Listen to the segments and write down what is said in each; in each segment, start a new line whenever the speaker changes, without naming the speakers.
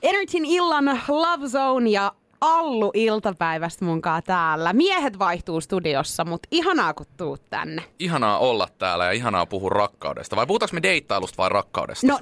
Energyn illan Love Zone ja Allu iltapäivästä munkaan täällä. Miehet vaihtuu studiossa, mutta ihanaa kun tuut tänne.
Ihanaa olla täällä ja ihanaa puhua rakkaudesta. Vai puhutaanko me deittailusta vai rakkaudesta?
No,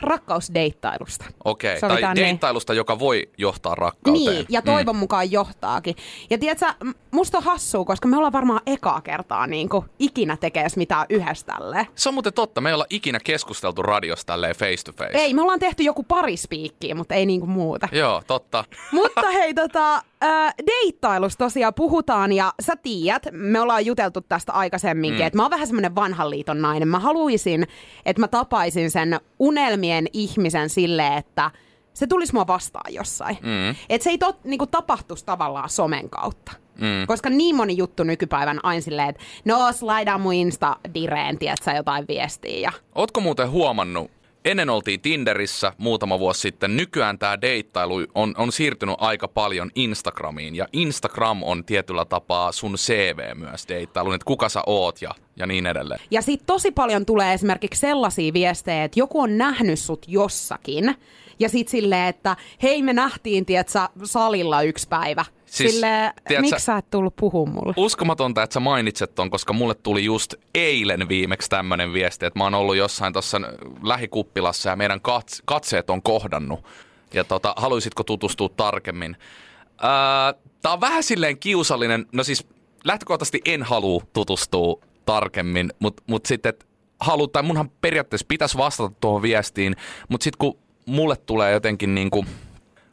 rakkausdeittailusta.
Okei, okay. tai
niin.
deittailusta, joka voi johtaa rakkauteen.
Niin, ja toivon mm. mukaan johtaakin. Ja tiedätkö, musta on hassua, koska me ollaan varmaan ekaa kertaa niin kuin ikinä tekemässä mitään yhdessä tälleen.
Se on muuten totta. Me ei olla ikinä keskusteltu radiosta tälleen face to face.
Ei, me ollaan tehty joku pari spiikkiä, mutta ei niinku muuta.
Joo, totta.
Mutta hei, tota, äh, deittailusta tosiaan puhutaan ja sä tiedät, me ollaan juteltu tästä aikaisemminkin, mm. että mä oon vähän semmoinen vanhan liiton nainen. Mä haluaisin, että mä tapaisin sen unelmien ihmisen silleen, että se tulisi mua vastaan jossain. Mm. Että se ei tot, niinku, tapahtuisi tavallaan somen kautta. Mm. Koska niin moni juttu nykypäivän aina silleen, että no slaidaan mun Insta-direen, tiedätkö jotain viestiä. Ja...
Ootko muuten huomannut, ennen oltiin Tinderissä muutama vuosi sitten. Nykyään tämä deittailu on, on siirtynyt aika paljon Instagramiin. Ja Instagram on tietyllä tapaa sun CV myös deittailun, että kuka sä oot ja, ja niin edelleen.
Ja sitten tosi paljon tulee esimerkiksi sellaisia viestejä, että joku on nähnyt sut jossakin. Ja sitten silleen, että hei me nähtiin, tiedätkö, salilla yksi päivä. Siis, tiedätkö, miksi sä et tullut puhua mulle?
Uskomatonta, että sä mainitset ton, koska mulle tuli just eilen viimeksi tämmönen viesti, että mä oon ollut jossain tuossa lähikuppilassa ja meidän kats- katseet on kohdannut. Ja tota, haluaisitko tutustua tarkemmin? Ää, tää on vähän silleen kiusallinen, no siis lähtökohtaisesti en halua tutustua tarkemmin, mutta mut sitten, että halu, tai munhan periaatteessa pitäisi vastata tuohon viestiin, mutta sitten kun mulle tulee jotenkin niin kuin,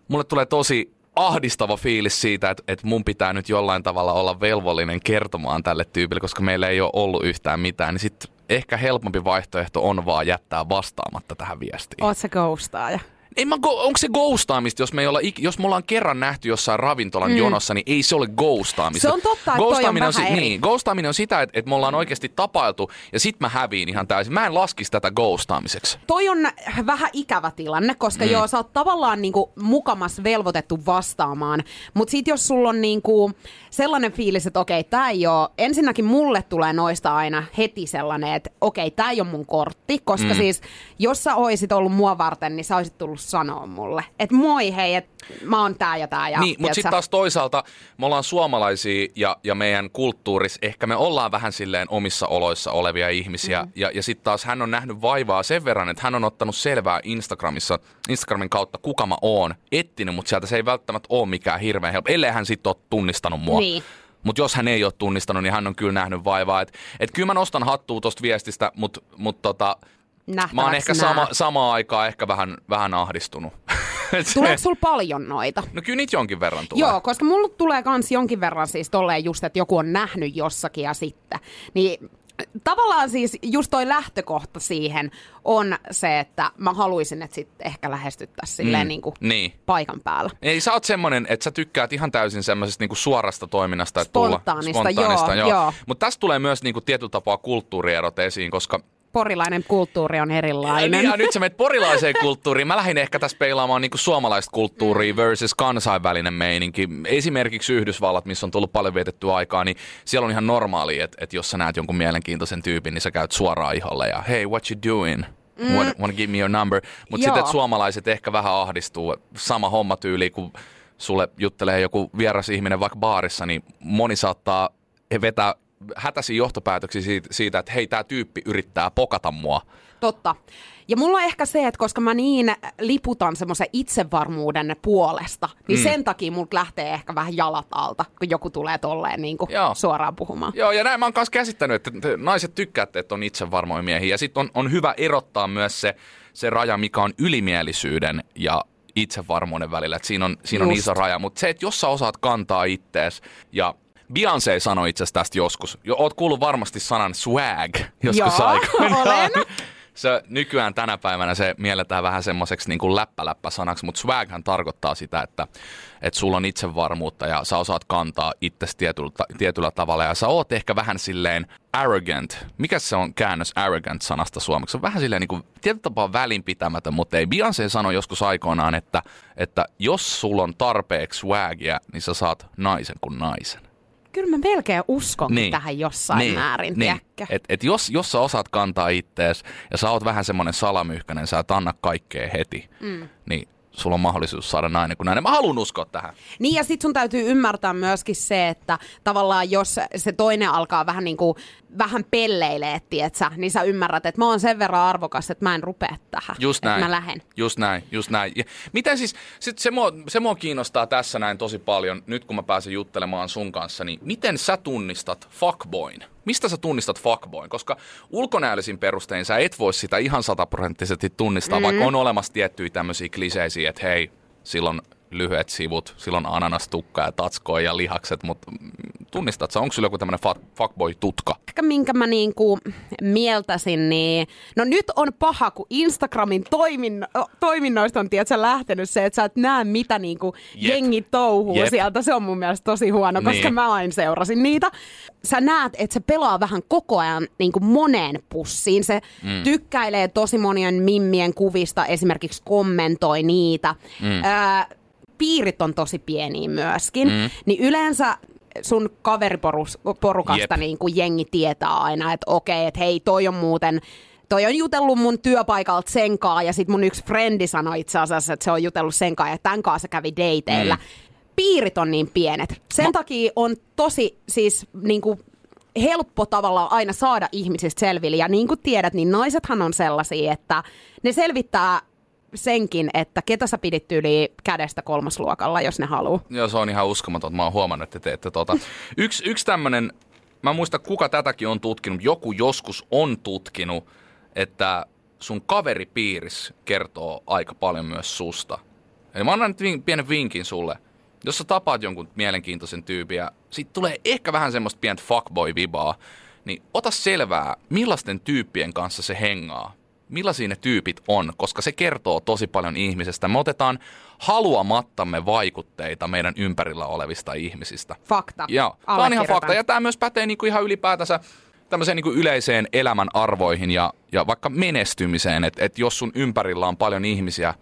mulle tulee tosi ahdistava fiilis siitä, että, että mun pitää nyt jollain tavalla olla velvollinen kertomaan tälle tyypille, koska meillä ei ole ollut yhtään mitään, niin sitten ehkä helpompi vaihtoehto on vaan jättää vastaamatta tähän viestiin.
Oot sä ghostaaja?
Ei mä, onko se ghostaamista, jos me, ei olla, jos me ollaan kerran nähty jossain ravintolan mm. jonossa, niin ei se ole ghostaamista.
Se on totta, toi on, on eri.
Niin, ghostaaminen on sitä, että, että me ollaan oikeasti tapailtu ja sit mä häviin ihan täysin. Mä en laskisi tätä ghostaamiseksi.
Toi on vähän ikävä tilanne, koska mm. joo, sä oot tavallaan niinku mukamas velvoitettu vastaamaan. Mutta sit jos sulla on niinku sellainen fiilis, että okei, tää ei oo, ensinnäkin mulle tulee noista aina heti sellainen, että okei, tää ei ole mun kortti, koska mm. siis jos sä oisit ollut mua varten, niin sä oisit tullut sanoa mulle, että moi hei, että mä oon tää ja tää. Ja,
niin, mutta sitten taas toisaalta me ollaan suomalaisia ja, ja meidän kulttuurissa ehkä me ollaan vähän silleen omissa oloissa olevia ihmisiä. Mm. Ja, ja sitten taas hän on nähnyt vaivaa sen verran, että hän on ottanut selvää Instagramissa, Instagramin kautta kuka mä oon, ettinyt, mutta sieltä se ei välttämättä ole mikään hirveän helppo, ellei hän sitten ole tunnistanut mua.
Niin.
Mutta jos hän ei ole tunnistanut, niin hän on kyllä nähnyt vaivaa. Että et kyllä mä nostan hattua tuosta viestistä, mutta mut tota, Mä oon ehkä sama, samaan aikaan ehkä vähän, vähän ahdistunut.
Tuleeko sulla paljon noita?
No kyllä niitä jonkin verran tulee.
Joo, koska mulla tulee kans jonkin verran siis tolleen just, että joku on nähnyt jossakin ja sitten. Niin tavallaan siis just toi lähtökohta siihen on se, että mä haluaisin, että sit ehkä lähestyttäisiin silleen mm, niin kuin niin. paikan päällä.
Ei, sä oot semmonen, että sä tykkäät ihan täysin semmoisesta niin suorasta toiminnasta.
Spontaanista,
tulla, spontaanista
joo. joo.
Mutta tästä tulee myös niin kuin tietyllä tapaa kulttuurierot esiin, koska
porilainen kulttuuri on erilainen.
Niin, ja nyt sä menet porilaiseen kulttuuriin. Mä lähdin ehkä tässä peilaamaan niin suomalaista kulttuuria versus kansainvälinen meininki. Esimerkiksi Yhdysvallat, missä on tullut paljon vietettyä aikaa, niin siellä on ihan normaali, että, että jos sä näet jonkun mielenkiintoisen tyypin, niin sä käyt suoraan iholle ja hey, what you doing? Mm. Want, want to give me your number? Mutta sitten, suomalaiset ehkä vähän ahdistuu. Sama homma tyyli, kun sulle juttelee joku vieras ihminen vaikka baarissa, niin moni saattaa vetää hätäisiä johtopäätöksiä siitä, siitä että hei, tämä tyyppi yrittää pokata mua.
Totta. Ja mulla on ehkä se, että koska mä niin liputan semmoisen itsevarmuuden puolesta, niin mm. sen takia mulla lähtee ehkä vähän jalat alta, kun joku tulee tolleen niin kuin suoraan puhumaan.
Joo, ja näin mä oon kanssa käsittänyt, että naiset tykkäätte, että on itsevarmoja miehiä. Ja sitten on, on hyvä erottaa myös se, se raja, mikä on ylimielisyyden ja itsevarmuuden välillä. Et siinä on, siinä on iso raja, mutta se, että jos sä osaat kantaa ittees ja Beyoncé sanoi itse asiassa tästä joskus. Jo, oot kuullut varmasti sanan swag joskus
Joo,
aikoinaan.
olen.
Se, nykyään tänä päivänä se mielletään vähän semmoiseksi niin kuin läppäläppä-sanaksi, mutta swaghan tarkoittaa sitä, että, että sulla on itsevarmuutta ja sä osaat kantaa itsesi tietyllä, tietyllä tavalla ja sä oot ehkä vähän silleen arrogant. Mikä se on käännös arrogant-sanasta suomeksi? Se on vähän silleen niin kuin, tietyllä tapaa välinpitämätön, mutta ei. Beyoncé sanoi joskus aikoinaan, että, että jos sulla on tarpeeksi swagia, niin sä saat naisen kuin naisen
kyllä mä melkein uskon niin. tähän jossain niin. määrin, niin.
Et, et jos, jos sä osaat kantaa ittees ja sä oot vähän semmoinen salamyhkäinen, sä et anna kaikkea heti, mm. niin sulla on mahdollisuus saada nainen kuin nainen. Mä haluan uskoa tähän.
Niin ja sit sun täytyy ymmärtää myöskin se, että tavallaan jos se toinen alkaa vähän niin kuin, vähän pelleilee, tietsä, niin sä ymmärrät, että mä oon sen verran arvokas, että mä en rupea tähän.
Just näin.
Mä lähden.
Just näin, just näin. Ja miten siis, sit se, mua, se mua kiinnostaa tässä näin tosi paljon, nyt kun mä pääsen juttelemaan sun kanssa, niin miten sä tunnistat fuckboyn? Mistä sä tunnistat fuckboyn? Koska ulkonäöllisin perustein sä et voi sitä ihan sataprosenttisesti tunnistaa, mm. vaikka on olemassa tiettyjä tämmöisiä kliseisiä, että hei, silloin lyhyet sivut, silloin ananastukka ja tatskoi ja lihakset, mutta tunnistat sä, onko sulla joku tämmöinen fuckboy-tutka?
Ehkä minkä mä niinku mieltäisin, niin no nyt on paha, kun Instagramin toimin, toiminnoista on tiedätkö, lähtenyt se, että sä et näe mitä niinku Jep. jengi touhuu Jep. sieltä. Se on mun mielestä tosi huono, koska niin. mä aina seurasin niitä. Sä näet, että se pelaa vähän koko ajan niinku moneen pussiin. Se mm. tykkäilee tosi monien mimmien kuvista, esimerkiksi kommentoi niitä. Mm. Öö, piirit on tosi pieniä myöskin, mm. niin yleensä sun kaveriporukasta niin kuin jengi tietää aina, että okei, että hei, toi on muuten toi on jutellut mun työpaikalta senkaa ja sit mun yksi frendi sanoi itse asiassa, että se on jutellut senkaa ja tämän kanssa kävi dateilla. Mm. Piirit on niin pienet. Sen Ma- takia on tosi siis niin kuin, helppo tavallaan aina saada ihmisistä selville. Ja niin kuin tiedät, niin naisethan on sellaisia, että ne selvittää senkin, että ketä sä pidit yli kädestä kolmasluokalla, jos ne haluaa.
Joo, se on ihan uskomaton. Mä oon huomannut, että te teette tota. Yksi, yksi tämmönen, mä muista kuka tätäkin on tutkinut, joku joskus on tutkinut, että sun kaveripiiris kertoo aika paljon myös susta. Eli mä annan nyt pienen vinkin sulle. Jos sä tapaat jonkun mielenkiintoisen tyypin ja sit tulee ehkä vähän semmoista pientä fuckboy-vibaa, niin ota selvää, millaisten tyyppien kanssa se hengaa millaisia ne tyypit on, koska se kertoo tosi paljon ihmisestä. Me otetaan haluamattamme vaikutteita meidän ympärillä olevista ihmisistä.
Fakta.
Joo, tämä on ihan fakta. Ja tämä myös pätee niinku ihan ylipäätänsä tämmöiseen niin yleiseen elämän arvoihin ja, ja vaikka menestymiseen, että et jos sun ympärillä on paljon ihmisiä,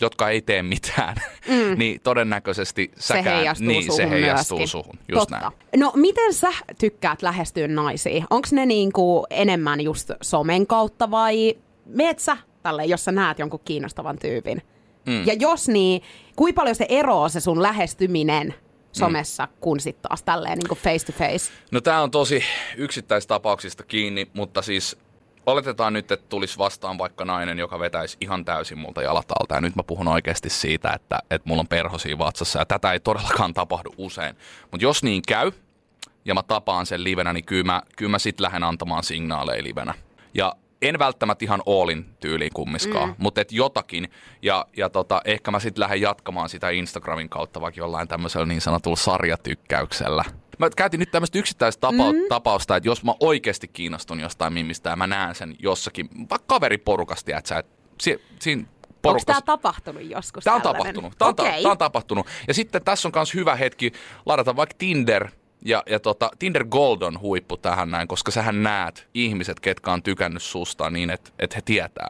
jotka ei tee mitään, mm. niin todennäköisesti säkään,
se heijastuu
niin,
suhun
se heijastuu
myöskin.
suhun. Just
Totta.
näin.
No miten sä tykkäät lähestyä naisia? Onko ne niinku enemmän just somen kautta vai meet sä tälle, jos sä näet jonkun kiinnostavan tyypin? Mm. Ja jos niin, kuinka paljon se eroaa se sun lähestyminen somessa, mm. kun sitten taas tälleen niin kuin face to face?
No tämä on tosi yksittäistapauksista kiinni, mutta siis oletetaan nyt, että tulisi vastaan vaikka nainen, joka vetäisi ihan täysin multa jalat alta. Ja nyt mä puhun oikeasti siitä, että, että mulla on perhosia vatsassa ja tätä ei todellakaan tapahdu usein. Mutta jos niin käy ja mä tapaan sen livenä, niin kyllä mä, kyllä mä sit lähden antamaan signaaleja livenä. Ja en välttämättä ihan Allin tyyliin kummiskaan, mm. mutta et jotakin. Ja, ja tota, ehkä mä sitten lähden jatkamaan sitä Instagramin kautta vaikka jollain tämmöisellä niin sanotulla sarjatykkäyksellä. Mä käytin nyt tämmöistä yksittäistä tapa- mm. tapausta, että jos mä oikeasti kiinnostun jostain mimistä ja mä näen sen jossakin, vaikka kaveriporukasti, että sä, et, si, siinä
Onko tämä tapahtunut joskus?
Tämä on tällainen? tapahtunut. Tämä on, okay. ta- on tapahtunut. Ja sitten tässä on myös hyvä hetki ladata vaikka Tinder ja, ja tota, Tinder Gold on huippu tähän näin, koska sähän näet ihmiset, ketkä on tykännyt susta niin, että et he tietää.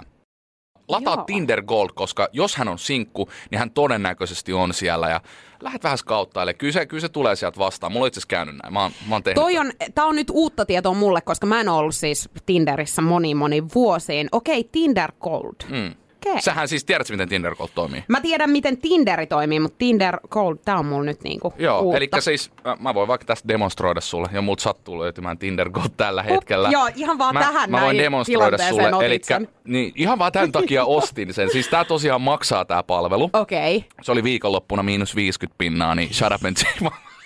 Lataa Joo. Tinder Gold, koska jos hän on sinkku, niin hän todennäköisesti on siellä ja lähdet vähän skauttaille. Kyllä se, kyllä se tulee sieltä vastaan. Mulla on itse asiassa käynyt näin. Mä oon, mä oon tehnyt.
Toi on, tää on nyt uutta tietoa mulle, koska mä en ollut siis Tinderissä moni moni vuosiin. Okei, Tinder Gold. Mm.
Okay. Sähän siis tiedät, miten Tinder Gold toimii.
Mä tiedän, miten Tinderi toimii, mutta Tinder Gold, tää on mulla nyt niinku
Joo, eli siis mä voin vaikka tästä demonstroida sulle, ja multa sattuu löytymään Tinder Gold tällä hetkellä.
joo, ihan vaan
mä,
tähän
Mä voin demonstroida sulle, eli niin, ihan vaan tämän takia ostin sen. Siis tää tosiaan maksaa tää palvelu.
Okei. Okay.
Se oli viikonloppuna miinus 50 pinnaa, niin shut up and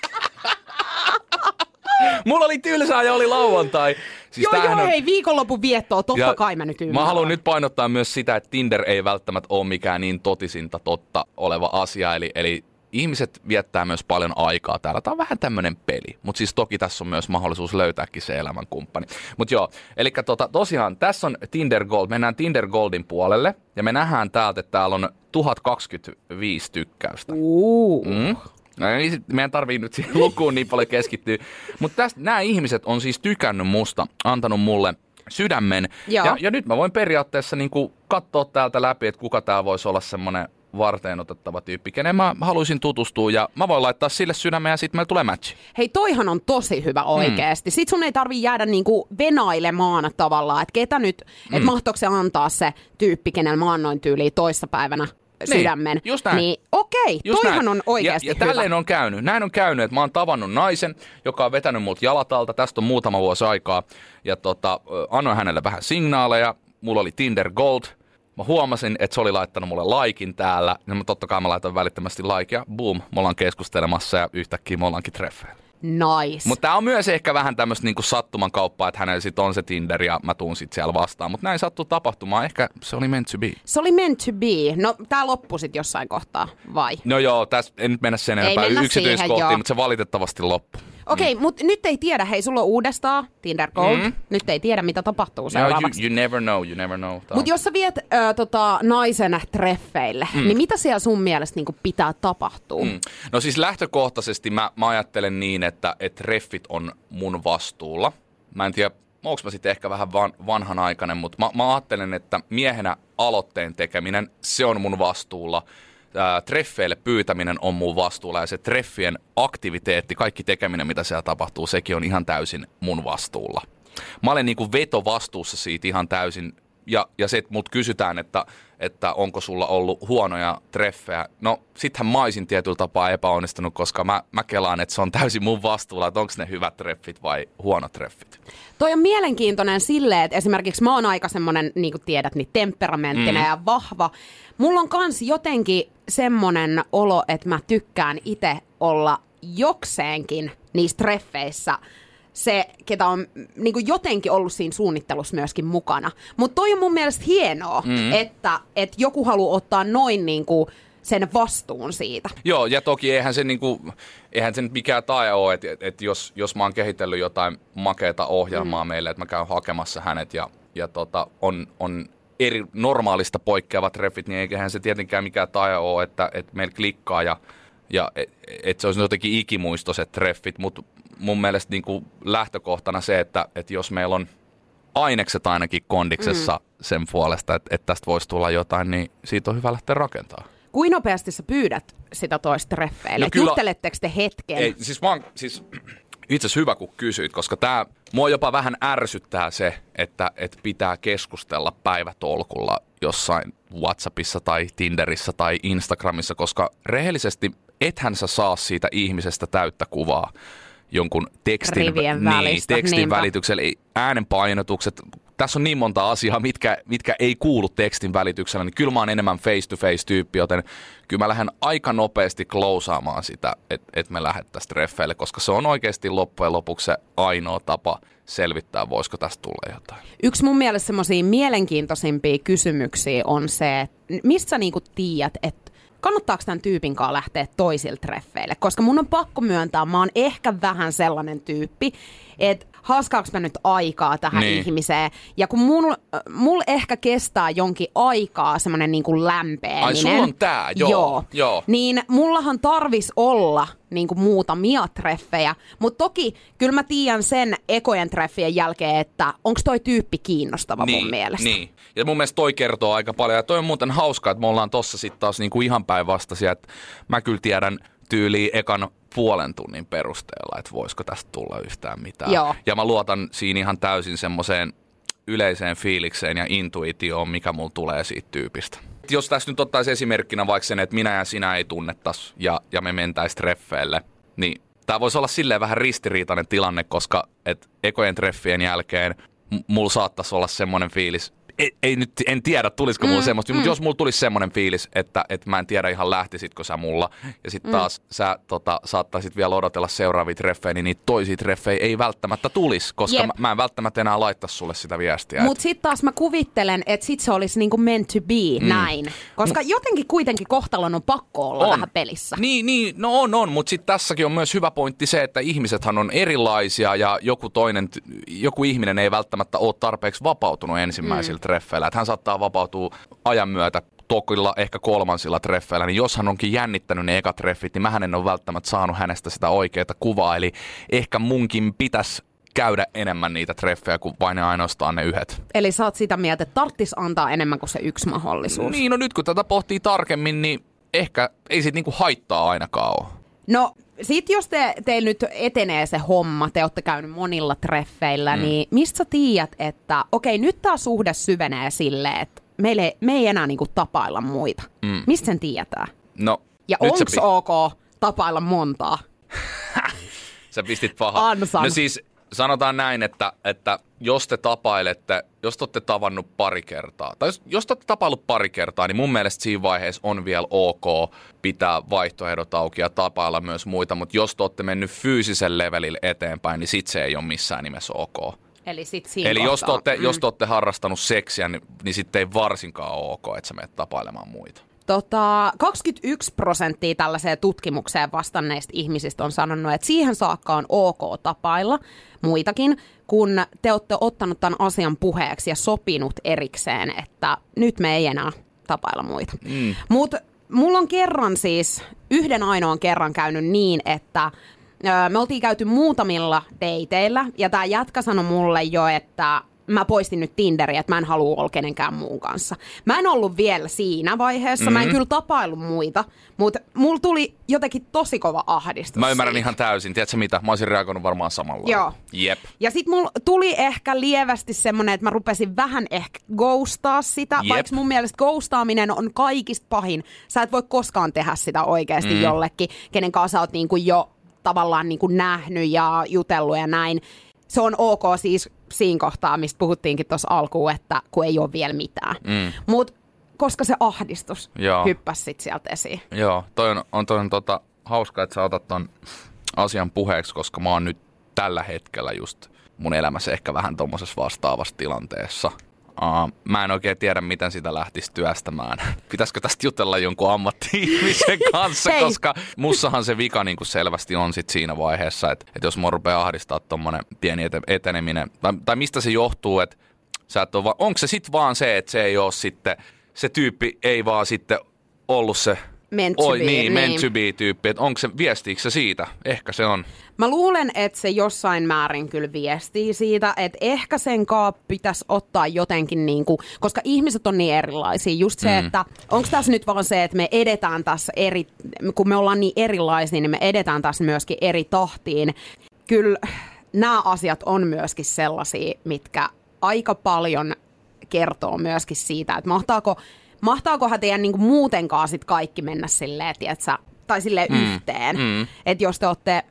Mulla oli tylsää ja oli lauantai.
Siis joo, joo, on... hei, viikonlopun viettoa, totta ja kai mä nyt ymmärrän.
Mä haluan nyt painottaa myös sitä, että Tinder ei välttämättä ole mikään niin totisinta totta oleva asia. Eli, eli ihmiset viettää myös paljon aikaa täällä. Tämä on vähän tämmöinen peli, mutta siis toki tässä on myös mahdollisuus löytääkin se elämänkumppani. Mutta joo, eli tota, tosiaan tässä on Tinder Gold, mennään Tinder Goldin puolelle ja me nähdään täältä, että täällä on 1025 tykkäystä.
Uh.
Mm. No niin, meidän tarvii nyt siihen lukuun niin paljon keskittyä. Mutta nämä ihmiset on siis tykännyt musta, antanut mulle sydämen. Ja, ja nyt mä voin periaatteessa niin katsoa täältä läpi, että kuka tää voisi olla semmoinen varteen otettava tyyppi, kenen mä haluaisin tutustua ja mä voin laittaa sille sydämen ja sitten meillä tulee match.
Hei, toihan on tosi hyvä oikeasti. Mm. Sitten sun ei tarvi jäädä niinku venailemaan tavallaan, että ketä nyt, mm. että mahtoiko se antaa se tyyppi, kenellä mä annoin tyyliin toissapäivänä sydämen.
just näin.
Niin okei,
Just
toihan
näin.
on oikeasti
ja, ja
hyvä.
tälleen on käynyt. Näin on käynyt, että mä oon tavannut naisen, joka on vetänyt mut jalatalta. Tästä on muutama vuosi aikaa. Ja tota, annoin hänelle vähän signaaleja. Mulla oli Tinder Gold. Mä huomasin, että se oli laittanut mulle laikin täällä. Ja mä totta kai mä laitoin välittömästi laikia. Boom, me ollaan keskustelemassa ja yhtäkkiä me ollaankin treffeillä.
Nice.
Mutta tää on myös ehkä vähän tämmöistä niinku sattuman kauppaa, että hänellä sit on se Tinder ja mä tuun sit siellä vastaan. Mutta näin sattuu tapahtumaan. Ehkä se oli meant to be.
Se oli meant to be. No, tää loppui sit jossain kohtaa, vai?
No joo, tässä en nyt mennä sen enempää yksityiskohtiin, mutta se valitettavasti loppui.
Okei, okay, mutta nyt ei tiedä. Hei, sulla on uudestaan Tinder Gold. Mm. Nyt ei tiedä, mitä tapahtuu
No, you,
seuraavaksi.
you never know, you never know.
Mutta jos sä viet ö, tota, naisen treffeille, mm. niin mitä siellä sun mielestä niinku pitää tapahtua? Mm.
No siis lähtökohtaisesti mä, mä ajattelen niin, että, että reffit on mun vastuulla. Mä en tiedä, onko mä sitten ehkä vähän van, vanhanaikainen, mutta mä, mä ajattelen, että miehenä aloitteen tekeminen, se on mun vastuulla. Ää, treffeille pyytäminen on mun vastuulla ja se treffien aktiviteetti, kaikki tekeminen, mitä siellä tapahtuu, sekin on ihan täysin mun vastuulla. Mä olen niinku vetovastuussa siitä ihan täysin. Ja, ja että mut kysytään, että, että onko sulla ollut huonoja treffejä. No, sittenhän mä olisin tietyllä tapaa epäonnistunut, koska mä, mä kelaan, että se on täysin mun vastuulla, että onko ne hyvät treffit vai huonot treffit.
Toi on mielenkiintoinen silleen, että esimerkiksi mä oon aika semmonen, niin kuin tiedät, niin temperamenttinen mm. ja vahva. Mulla on kans jotenkin semmonen olo, että mä tykkään itse olla jokseenkin niissä treffeissä se, ketä on niin kuin jotenkin ollut siinä suunnittelussa myöskin mukana. Mutta toi on mun mielestä hienoa, mm. että, että joku haluaa ottaa noin niin kuin sen vastuun siitä.
Joo, ja toki eihän se, niinku, eihän se nyt mikään tae ole, että et, et jos, jos mä oon kehitellyt jotain makeata ohjelmaa mm. meille, että mä käyn hakemassa hänet ja, ja tota, on, on eri normaalista poikkeavat treffit, niin eiköhän se tietenkään mikään tae ole, että, että meillä klikkaa ja, ja että et se olisi jotenkin ikimuistoiset treffit, mutta mun mielestä niinku lähtökohtana se, että, että jos meillä on ainekset ainakin kondiksessa mm. sen puolesta, että, että tästä voisi tulla jotain, niin siitä on hyvä lähteä rakentamaan.
Kuinka nopeasti sä pyydät sitä toista treffeille?
No kyllä-
Jutteletteko te hetken?
Ei, siis mä oon, siis itse asiassa hyvä kun kysyit, koska tää, mua jopa vähän ärsyttää se, että, että pitää keskustella päivätolkulla jossain WhatsAppissa tai Tinderissä tai Instagramissa, koska rehellisesti ethän sä saa siitä ihmisestä täyttä kuvaa jonkun tekstin,
Rivien
niin, tekstin
niinpä.
välityksellä, äänenpainotukset, tässä on niin monta asiaa, mitkä, mitkä ei kuulu tekstin välityksellä, niin kyllä mä oon enemmän face-to-face tyyppi, joten kyllä mä lähden aika nopeasti klousaamaan sitä, että et me lähdettäisiin treffeille, koska se on oikeasti loppujen lopuksi se ainoa tapa selvittää, voisiko tästä tulla jotain.
Yksi mun mielestä semmoisia mielenkiintoisimpia kysymyksiä on se, että mistä sä niinku tiedät, että kannattaako tämän tyypin kanssa lähteä toisille treffeille? Koska mun on pakko myöntää, mä oon ehkä vähän sellainen tyyppi, että haaskaaks mä nyt aikaa tähän
Niin.
niin. ihmiseen. Ja kun mulla mul ehkä kestää jonkin aikaa semmoinen niinku lämpeäminen.
Ai, sulla on tää, joo,
joo.
joo.
Niin mullahan tarvis olla niinku muutamia treffejä. Mutta toki kyllä mä tiedän sen ekojen treffien jälkeen, että onko toi tyyppi kiinnostava mun mielestä.
Niin. Ja mun mielestä toi kertoo aika paljon. Ja toi on muuten hauskaa, että me ollaan tossa sitten taas niinku ihan päinvastaisia. Että mä kyllä tiedän tyyliin ekan puolen tunnin perusteella, että voisiko tästä tulla yhtään mitään.
Joo.
Ja mä luotan siinä ihan täysin semmoiseen yleiseen fiilikseen ja intuitioon, mikä mulla tulee siitä tyypistä. Jos tässä nyt ottaisi esimerkkinä vaikka sen, että minä ja sinä ei tunnettas ja, ja me mentäis treffeille, niin tämä voisi olla silleen vähän ristiriitainen tilanne, koska et ekojen treffien jälkeen m- mulla saattaisi olla semmoinen fiilis, ei, ei nyt, en tiedä tulisiko mulla mm, semmoista, mm. mutta jos mulla tulisi semmoinen fiilis, että, että mä en tiedä ihan lähtisitkö sä mulla, ja sitten taas mm. sä tota, saattaisit vielä odotella seuraavia treffejä, niin niitä toisia treffejä ei välttämättä tulisi, koska
Jep.
mä, mä en välttämättä enää laittaisi sulle sitä viestiä.
Mutta sitten taas mä kuvittelen, että sit se olisi niinku meant to be mm. näin. Koska jotenkin kuitenkin kohtalon on pakko olla vähän pelissä.
Niin, niin, no on, on, mutta sitten tässäkin on myös hyvä pointti se, että ihmisethän on erilaisia ja joku toinen, joku ihminen ei välttämättä ole tarpeeksi vapautunut ensimmäisillä mm. Treffeillä. Että hän saattaa vapautua ajan myötä tokilla, ehkä kolmansilla treffeillä, niin jos hän onkin jännittänyt ne ekat treffit, niin mä en ole välttämättä saanut hänestä sitä oikeaa kuvaa. Eli ehkä munkin pitäisi käydä enemmän niitä treffejä kuin vain ja ainoastaan ne yhdet.
Eli sä oot sitä mieltä, että tarttis antaa enemmän kuin se yksi mahdollisuus.
Niin, no nyt kun tätä pohtii tarkemmin, niin ehkä ei sit niinku haittaa ainakaan ole.
No, sit jos te, teillä nyt etenee se homma, te olette käynyt monilla treffeillä, mm. niin mistä sä tiedät, että okei, nyt tämä suhde syvenee silleen, että meille, ei- me ei enää niinku tapailla muita. Mm. Mistä sen tietää?
No,
Ja onks
pi-
ok tapailla montaa?
Sä pistit paha.
Ansan.
No siis sanotaan näin, että, että jos te tapailette, jos te olette tavannut pari kertaa, tai jos, jos te olette tapaillut pari kertaa, niin mun mielestä siinä vaiheessa on vielä ok pitää vaihtoehdot auki ja tapailla myös muita, mutta jos te olette mennyt fyysisen levelille eteenpäin, niin sit se ei ole missään nimessä ok.
Eli sit siinä
Eli jos te, olette, mm. jos te olette harrastanut seksiä, niin, niin sitten ei varsinkaan ole ok, että sä menet tapailemaan muita.
Tota, 21 prosenttia tällaiseen tutkimukseen vastanneista ihmisistä on sanonut, että siihen saakka on ok tapailla muitakin, kun te olette ottanut tämän asian puheeksi ja sopinut erikseen, että nyt me ei enää tapailla muita. Mm. Mutta mulla on kerran siis, yhden ainoan kerran käynyt niin, että me oltiin käyty muutamilla dateilla ja tämä jätkä sanoi mulle jo, että mä poistin nyt Tinderiä, että mä en halua olla kenenkään muun kanssa. Mä en ollut vielä siinä vaiheessa, mm-hmm. mä en kyllä tapaillut muita, mutta mulla tuli jotenkin tosi kova ahdistus.
Mä ymmärrän
siitä.
ihan täysin. Tiedätkö mitä? Mä olisin reagoinut varmaan samalla.
Joo.
Jep.
Ja sit mulla tuli ehkä lievästi semmonen, että mä rupesin vähän ehkä ghostaa sitä,
Jep.
vaikka mun mielestä ghostaaminen on kaikista pahin. Sä et voi koskaan tehdä sitä oikeasti mm. jollekin, kenen kanssa sä oot niinku jo tavallaan niinku nähnyt ja jutellut ja näin. Se on ok siis siinä kohtaa, mistä puhuttiinkin tuossa alkuun, että kun ei ole vielä mitään. Mm. Mut koska se ahdistus
Joo.
hyppäsi sit sieltä esiin.
Joo, toi on, on, toi on tota, hauska, että sä otat ton asian puheeksi, koska mä oon nyt tällä hetkellä just mun elämässä ehkä vähän tommosessa vastaavassa tilanteessa. Uh, mä en oikein tiedä, miten sitä lähtisi työstämään. Pitäisikö tästä jutella jonkun ammatti-ihmisen kanssa,
Hei.
koska mussahan se vika niin kuin selvästi on sit siinä vaiheessa, että, että jos mua rupeaa ahdistaa tommonen pieni ete- eteneminen, tai, tai mistä se johtuu, että sä et ole va- onko se sitten vaan se, että se ei ole sitten, se tyyppi ei vaan sitten ollut se
Meant to
Oi,
be,
niin, meant
niin.
to be tyyppi, että onko se, viestiikö se siitä? Ehkä se on.
Mä luulen, että se jossain määrin kyllä viestii siitä, että ehkä sen kaa pitäisi ottaa jotenkin niin kuin, koska ihmiset on niin erilaisia. Just se, mm. että onko tässä nyt vaan se, että me edetään tässä eri, kun me ollaan niin erilaisia, niin me edetään tässä myöskin eri tahtiin. Kyllä nämä asiat on myöskin sellaisia, mitkä aika paljon kertoo myöskin siitä, että mahtaako, mahtaakohan teidän niin kuin muutenkaan sit kaikki mennä silleen, tiedätkö, tai silleen mm. yhteen. Mm. Että jos te olette,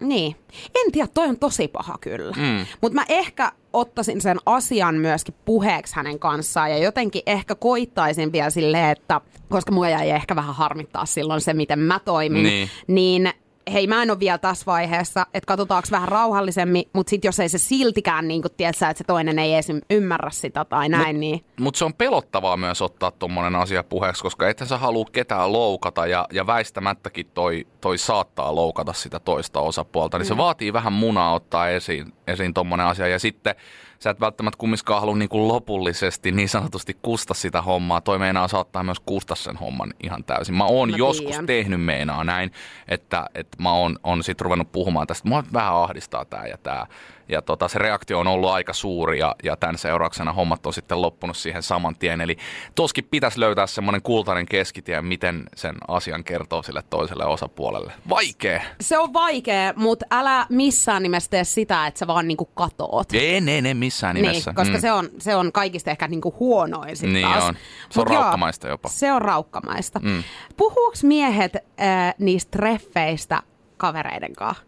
niin, en tiedä, toi on tosi paha kyllä. Mm. Mutta mä ehkä ottaisin sen asian myöskin puheeksi hänen kanssaan ja jotenkin ehkä koittaisin vielä silleen, että koska mua jäi ehkä vähän harmittaa silloin se, miten mä toimin,
Niin.
niin hei mä en ole vielä tässä vaiheessa, että katsotaanko vähän rauhallisemmin, mutta sitten jos ei se siltikään, niin kun tiedät että se toinen ei edes ymmärrä sitä tai näin, Mut, niin
Mutta se on pelottavaa myös ottaa tuommoinen asia puheeksi, koska et sä halua ketään loukata ja, ja väistämättäkin toi, toi saattaa loukata sitä toista osapuolta. Niin se vaatii vähän munaa ottaa esiin, esiin tuommoinen asia. Ja sitten sä et välttämättä kumminkaan halua niinku lopullisesti niin sanotusti kusta sitä hommaa. Toi meinaa saattaa myös kusta sen homman ihan täysin. Mä oon
Mä
joskus
tiedän.
tehnyt meinaa näin, että, että mä oon, on sit ruvennut puhumaan tästä. Mua vähän ahdistaa tää ja tää. Ja tota, se reaktio on ollut aika suuri ja, ja tämän seurauksena hommat on sitten loppunut siihen saman tien. Eli toskin pitäisi löytää semmoinen kultainen keskitie, miten sen asian kertoo sille toiselle osapuolelle. Vaikee.
se on vaikea, mutta älä missään nimessä tee sitä, että sä vaan niinku katoot.
Ei, ne, ne missään nimessä.
Niin, koska mm. se, on, se on kaikista ehkä niinku huonoin sit
Niin
taas.
on. Se on
Mut joo,
raukkamaista jopa.
Se on raukkamaista. Mm. Puhuuko miehet äh, niistä treffeistä kavereiden kanssa?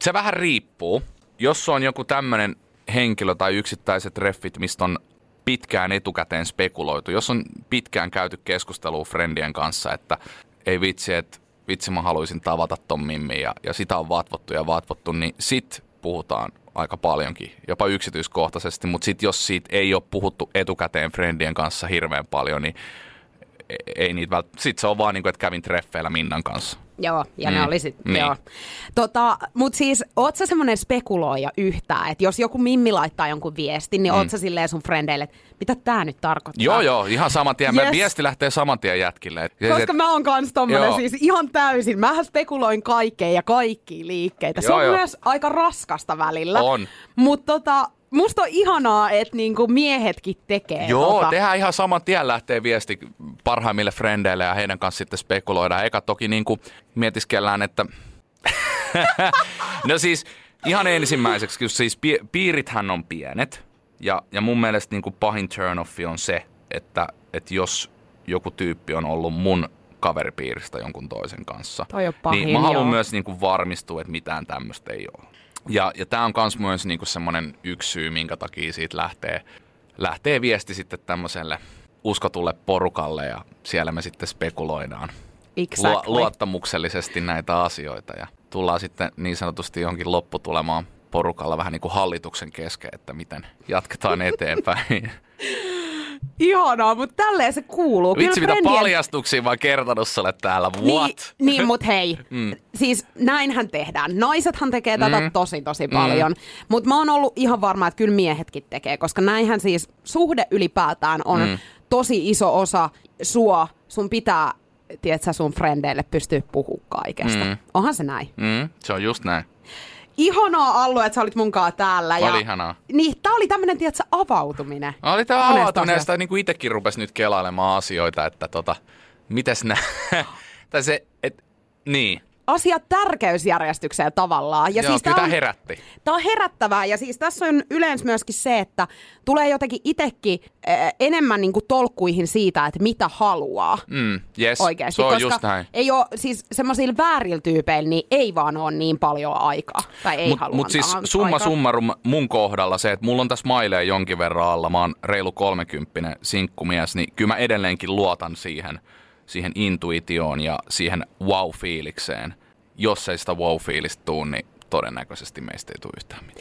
Se vähän riippuu. Jos on joku tämmöinen henkilö tai yksittäiset treffit, mistä on pitkään etukäteen spekuloitu, jos on pitkään käyty keskustelua friendien kanssa, että ei vitsi, että vitsi mä haluaisin tavata ton mimmin ja, ja sitä on vatvottu ja vatvottu, niin sit puhutaan aika paljonkin, jopa yksityiskohtaisesti, mutta sit jos siitä ei ole puhuttu etukäteen friendien kanssa hirveän paljon, niin e- ei niitä vält- Sitten se on vaan niin kuin, että kävin treffeillä Minnan kanssa.
Joo, ja mm. Ne oli sit,
niin.
joo. Tota, mut siis, oot sä semmonen spekuloija yhtään, että jos joku mimmi laittaa jonkun viestin, niin mm. oot sä silleen sun frendeille, että mitä tää nyt tarkoittaa?
Joo, joo, ihan saman tien.
Yes.
Viesti lähtee saman tien jätkille. Et-
Koska
et-
mä oon kans tommonen
Joo.
siis ihan täysin. Mähän spekuloin kaikkea ja kaikkia liikkeitä. Se
Joo,
on
joo.
myös aika raskasta välillä.
On.
Mutta tota, musta on ihanaa, että niinku miehetkin tekee
Joo,
tota.
tehdään ihan saman tien lähtee viesti parhaimmille frendeille ja heidän kanssa sitten spekuloidaan. Eka toki niin kuin mietiskellään, että... no siis ihan ensimmäiseksi, kun siis pi- piirithän on pienet. Ja, ja mun mielestä niin kuin pahin turn-offi on se, että, että jos joku tyyppi on ollut mun kaveripiiristä jonkun toisen kanssa,
Toi on pahin,
niin mä haluan
joo.
myös niin kuin varmistua, että mitään tämmöistä ei ole. Ja, ja tämä on myös myös niin kuin semmoinen yksi syy, minkä takia siitä lähtee, lähtee viesti sitten tämmöiselle uskotulle porukalle ja siellä me sitten spekuloidaan
Exactly.
luottamuksellisesti näitä asioita ja tullaan sitten niin sanotusti johonkin lopputulemaan porukalla vähän niin kuin hallituksen kesken, että miten jatketaan eteenpäin.
Ihanaa, mutta tälleen se kuuluu.
Vitsi, mitä
friendien-
paljastuksia mä oon kertonut sulle täällä. What?
Niin, niin mutta hei, mm. siis näinhän tehdään. Naisethan tekee tätä
Mm.
tosi tosi paljon. Mutta mä oon ollut ihan varma, että kyllä miehetkin tekee, koska näinhän siis suhde ylipäätään on
Mm.
tosi iso osa sua. Sun pitää, tiedätkö, sun frendeille pystyä puhua kaikesta.
Mm.
Onhan se näin.
Mm, se on just näin.
Ihanaa Allu, että sä olit munkaan täällä. ja,
Oli ihanaa.
Niin, tää oli tämmönen, tiedätkö, avautuminen.
Oli
Monesta
avautuminen, ja sitä niin kuin itsekin rupesi nyt kelailemaan asioita, että tota, mites nää, tai se, et, niin.
Asiat tärkeysjärjestykseen tavallaan. Ja
Joo,
siis
kyllä
on,
herätti.
Tämä on herättävää ja siis tässä on yleensä myöskin se, että tulee jotenkin itsekin äh, enemmän niinku tolkkuihin siitä, että mitä haluaa
Mm, yes,
oikeasti.
se on
koska
just näin.
ei ole, siis semmoisilla väärillä tyypeillä, niin ei vaan ole niin paljon aikaa. Tai ei
Mut,
halua
siis
aikaa.
summa summarum mun kohdalla se, että mulla on tässä mailee jonkin verran alla, mä oon reilu kolmekymppinen sinkkumies, niin kyllä mä edelleenkin luotan siihen, siihen intuitioon ja siihen wow-fiilikseen. Jos ei sitä wow-fiilistä tuu, niin todennäköisesti meistä ei tule yhtään mitään.